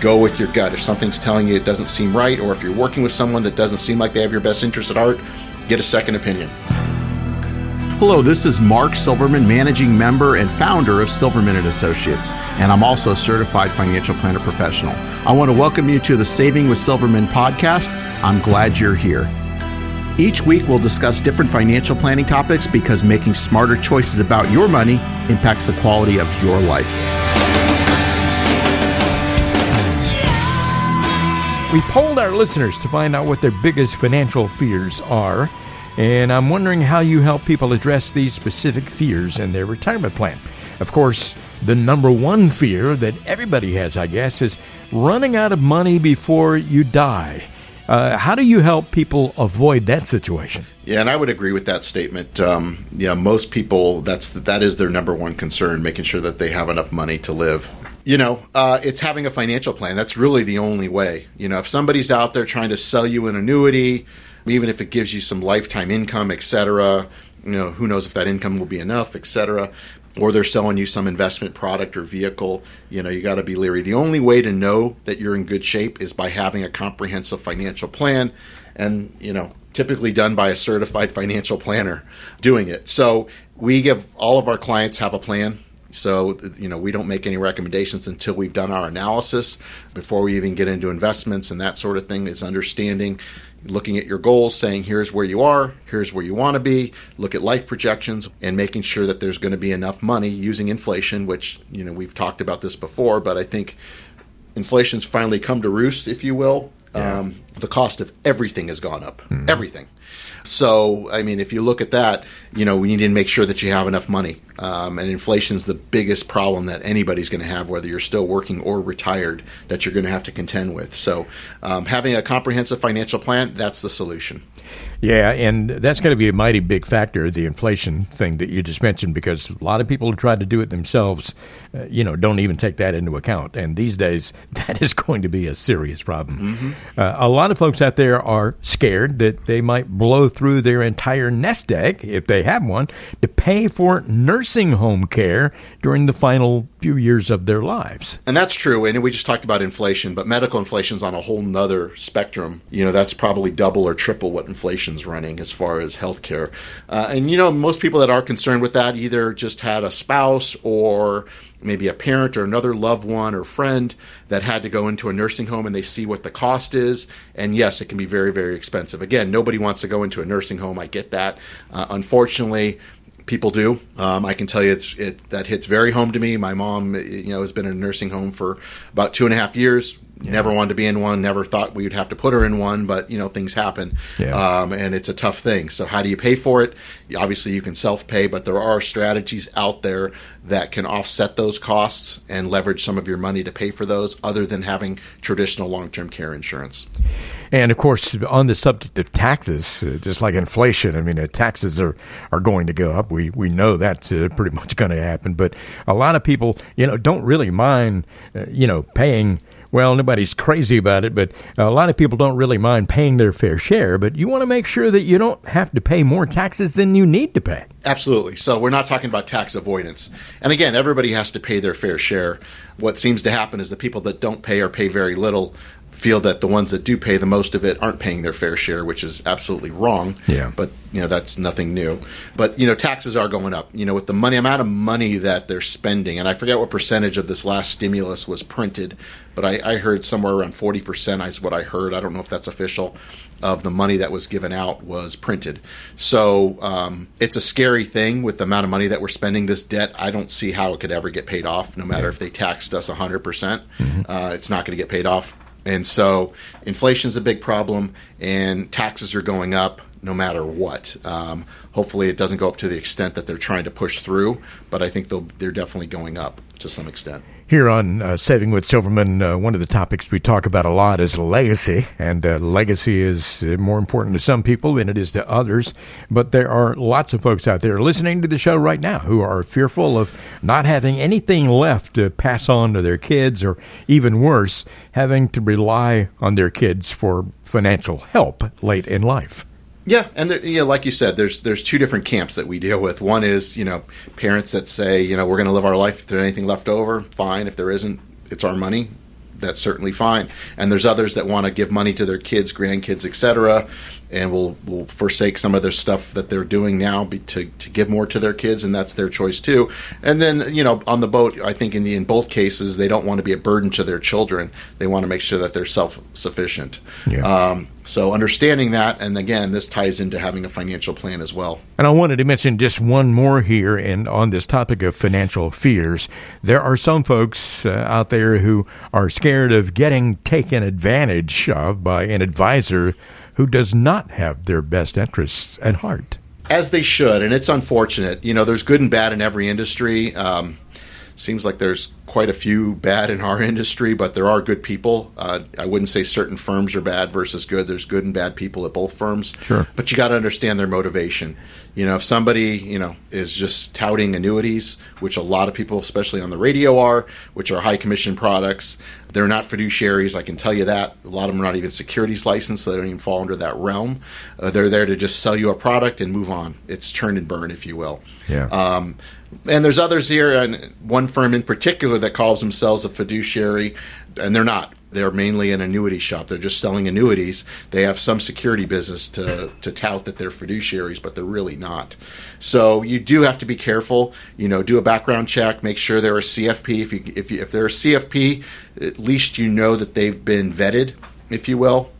go with your gut. If something's telling you it doesn't seem right, or if you're working with someone that doesn't seem like they have your best interest at heart, get a second opinion. Hello, this is Mark Silverman, managing member and founder of Silverman and Associates, and I'm also a certified financial planner professional. I want to welcome you to the Saving with Silverman podcast. I'm glad you're here. Each week, we'll discuss different financial planning topics because making smarter choices about your money impacts the quality of your life. We polled our listeners to find out what their biggest financial fears are, and I'm wondering how you help people address these specific fears in their retirement plan. Of course, the number one fear that everybody has, I guess, is running out of money before you die. Uh, how do you help people avoid that situation? Yeah, and I would agree with that statement. Um, yeah, most people that's that is their number one concern, making sure that they have enough money to live. You know, uh, it's having a financial plan. That's really the only way. You know, if somebody's out there trying to sell you an annuity, even if it gives you some lifetime income, etc., you know, who knows if that income will be enough, etc or they're selling you some investment product or vehicle, you know, you got to be leery. The only way to know that you're in good shape is by having a comprehensive financial plan and, you know, typically done by a certified financial planner doing it. So, we give all of our clients have a plan. So, you know, we don't make any recommendations until we've done our analysis before we even get into investments and that sort of thing. Is understanding looking at your goals, saying here's where you are, here's where you want to be, look at life projections and making sure that there's going to be enough money using inflation, which, you know, we've talked about this before, but I think inflation's finally come to roost, if you will. Yeah. Um, the cost of everything has gone up. Mm-hmm. Everything. So, I mean, if you look at that, you know, we need to make sure that you have enough money. Um, and inflation is the biggest problem that anybody's going to have, whether you're still working or retired, that you're going to have to contend with. So, um, having a comprehensive financial plan, that's the solution. Yeah, and that's going to be a mighty big factor, the inflation thing that you just mentioned, because a lot of people who try to do it themselves, uh, you know, don't even take that into account. And these days, that is going to be a serious problem. Mm-hmm. Uh, a lot of folks out there are scared that they might blow through their entire nest egg, if they have one, to pay for nursing home care during the final few years of their lives. And that's true. And we just talked about inflation, but medical inflation is on a whole nother spectrum. You know, that's probably double or triple what inflation's running as far as healthcare. Uh, and, you know, most people that are concerned with that either just had a spouse or maybe a parent or another loved one or friend that had to go into a nursing home and they see what the cost is. And yes, it can be very, very expensive. Again, nobody wants to go into a nursing home. I get that. Uh, unfortunately, people do. Um, I can tell you it's it that hits very home to me. My mom, you know, has been in a nursing home for about two and a half years. Yeah. Never wanted to be in one. Never thought we would have to put her in one, but you know things happen, yeah. um, and it's a tough thing. So how do you pay for it? Obviously, you can self pay, but there are strategies out there that can offset those costs and leverage some of your money to pay for those, other than having traditional long term care insurance. And of course, on the subject of taxes, uh, just like inflation, I mean, uh, taxes are, are going to go up. We we know that's uh, pretty much going to happen. But a lot of people, you know, don't really mind, uh, you know, paying well, nobody's crazy about it, but a lot of people don't really mind paying their fair share. But you want to make sure that you don't have to pay more taxes than you need to pay. Absolutely. So we're not talking about tax avoidance. And again, everybody has to pay their fair share. What seems to happen is the people that don't pay or pay very little feel that the ones that do pay the most of it aren't paying their fair share, which is absolutely wrong. Yeah. But you know that's nothing new. But you know taxes are going up. You know with the money amount of money that they're spending, and I forget what percentage of this last stimulus was printed, but I, I heard somewhere around forty percent is what I heard. I don't know if that's official. Of the money that was given out was printed, so um, it's a scary thing with the amount of money that we're spending. This debt, I don't see how it could ever get paid off. No matter yeah. if they taxed us hundred percent, mm-hmm. uh, it's not going to get paid off and so inflation is a big problem, and taxes are going up no matter what. Um, hopefully, it doesn't go up to the extent that they're trying to push through, but I think they're definitely going up to some extent. Here on uh, Saving with Silverman, uh, one of the topics we talk about a lot is legacy, and uh, legacy is uh, more important to some people than it is to others. But there are lots of folks out there listening to the show right now who are fearful of not having anything left to pass on to their kids, or even worse, having to rely on their kids for financial help late in life. Yeah, and there, you know, like you said, there's there's two different camps that we deal with. One is you know parents that say you know we're going to live our life. If there's anything left over, fine. If there isn't, it's our money. that's certainly fine. And there's others that want to give money to their kids, grandkids, etc and will will forsake some of their stuff that they're doing now be, to to give more to their kids, and that's their choice too. And then you know on the boat, I think in the, in both cases they don't want to be a burden to their children. They want to make sure that they're self sufficient. Yeah. Um, so understanding that, and again, this ties into having a financial plan as well. And I wanted to mention just one more here, and on this topic of financial fears, there are some folks uh, out there who are scared of getting taken advantage of by an advisor who does not have their best interests at heart. As they should, and it's unfortunate. You know, there's good and bad in every industry. Um, seems like there's quite a few bad in our industry, but there are good people. Uh, I wouldn't say certain firms are bad versus good. There's good and bad people at both firms. Sure. But you got to understand their motivation. You know, if somebody, you know, is just touting annuities, which a lot of people, especially on the radio are, which are high commission products, they're not fiduciaries. I can tell you that. A lot of them are not even securities licensed, so they don't even fall under that realm. Uh, they're there to just sell you a product and move on. It's turn and burn, if you will. Yeah. Um, and there's others here, and one firm in particular that calls themselves a fiduciary, and they're not. They're mainly an annuity shop. They're just selling annuities. They have some security business to, to tout that they're fiduciaries, but they're really not. So you do have to be careful. You know, do a background check. Make sure they're a CFP. If you, if you, if they're a CFP, at least you know that they've been vetted, if you will,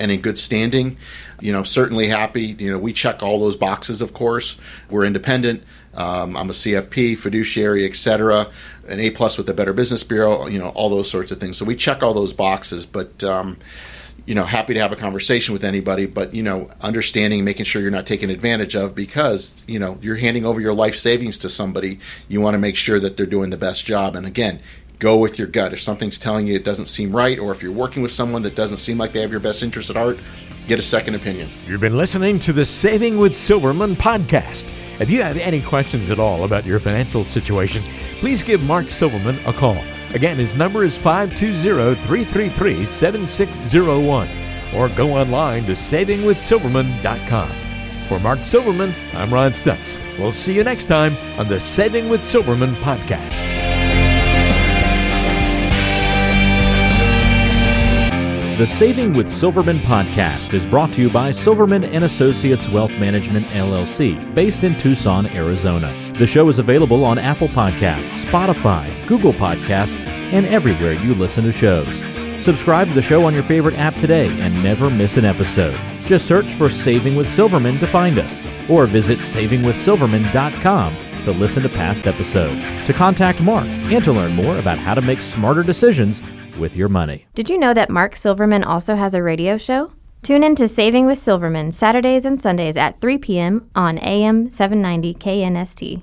and in good standing. You know, certainly happy. You know, we check all those boxes. Of course, we're independent um, I'm a CFP, fiduciary, etc. An A plus with the Better Business Bureau. You know, all those sorts of things. So we check all those boxes, but. Um, you know, happy to have a conversation with anybody, but you know, understanding, making sure you're not taken advantage of because you know you're handing over your life savings to somebody. You want to make sure that they're doing the best job. And again, go with your gut. If something's telling you it doesn't seem right, or if you're working with someone that doesn't seem like they have your best interest at heart, get a second opinion. You've been listening to the Saving with Silverman podcast. If you have any questions at all about your financial situation, please give Mark Silverman a call. Again, his number is 520 333 7601 or go online to savingwithsilverman.com. For Mark Silverman, I'm Ron Stutz. We'll see you next time on the Saving with Silverman podcast. The Saving with Silverman podcast is brought to you by Silverman and Associates Wealth Management LLC, based in Tucson, Arizona. The show is available on Apple Podcasts, Spotify, Google Podcasts, and everywhere you listen to shows. Subscribe to the show on your favorite app today and never miss an episode. Just search for Saving with Silverman to find us, or visit savingwithsilverman.com to listen to past episodes, to contact Mark, and to learn more about how to make smarter decisions with your money. Did you know that Mark Silverman also has a radio show? Tune in to Saving with Silverman Saturdays and Sundays at 3 p.m. on AM 790 KNST.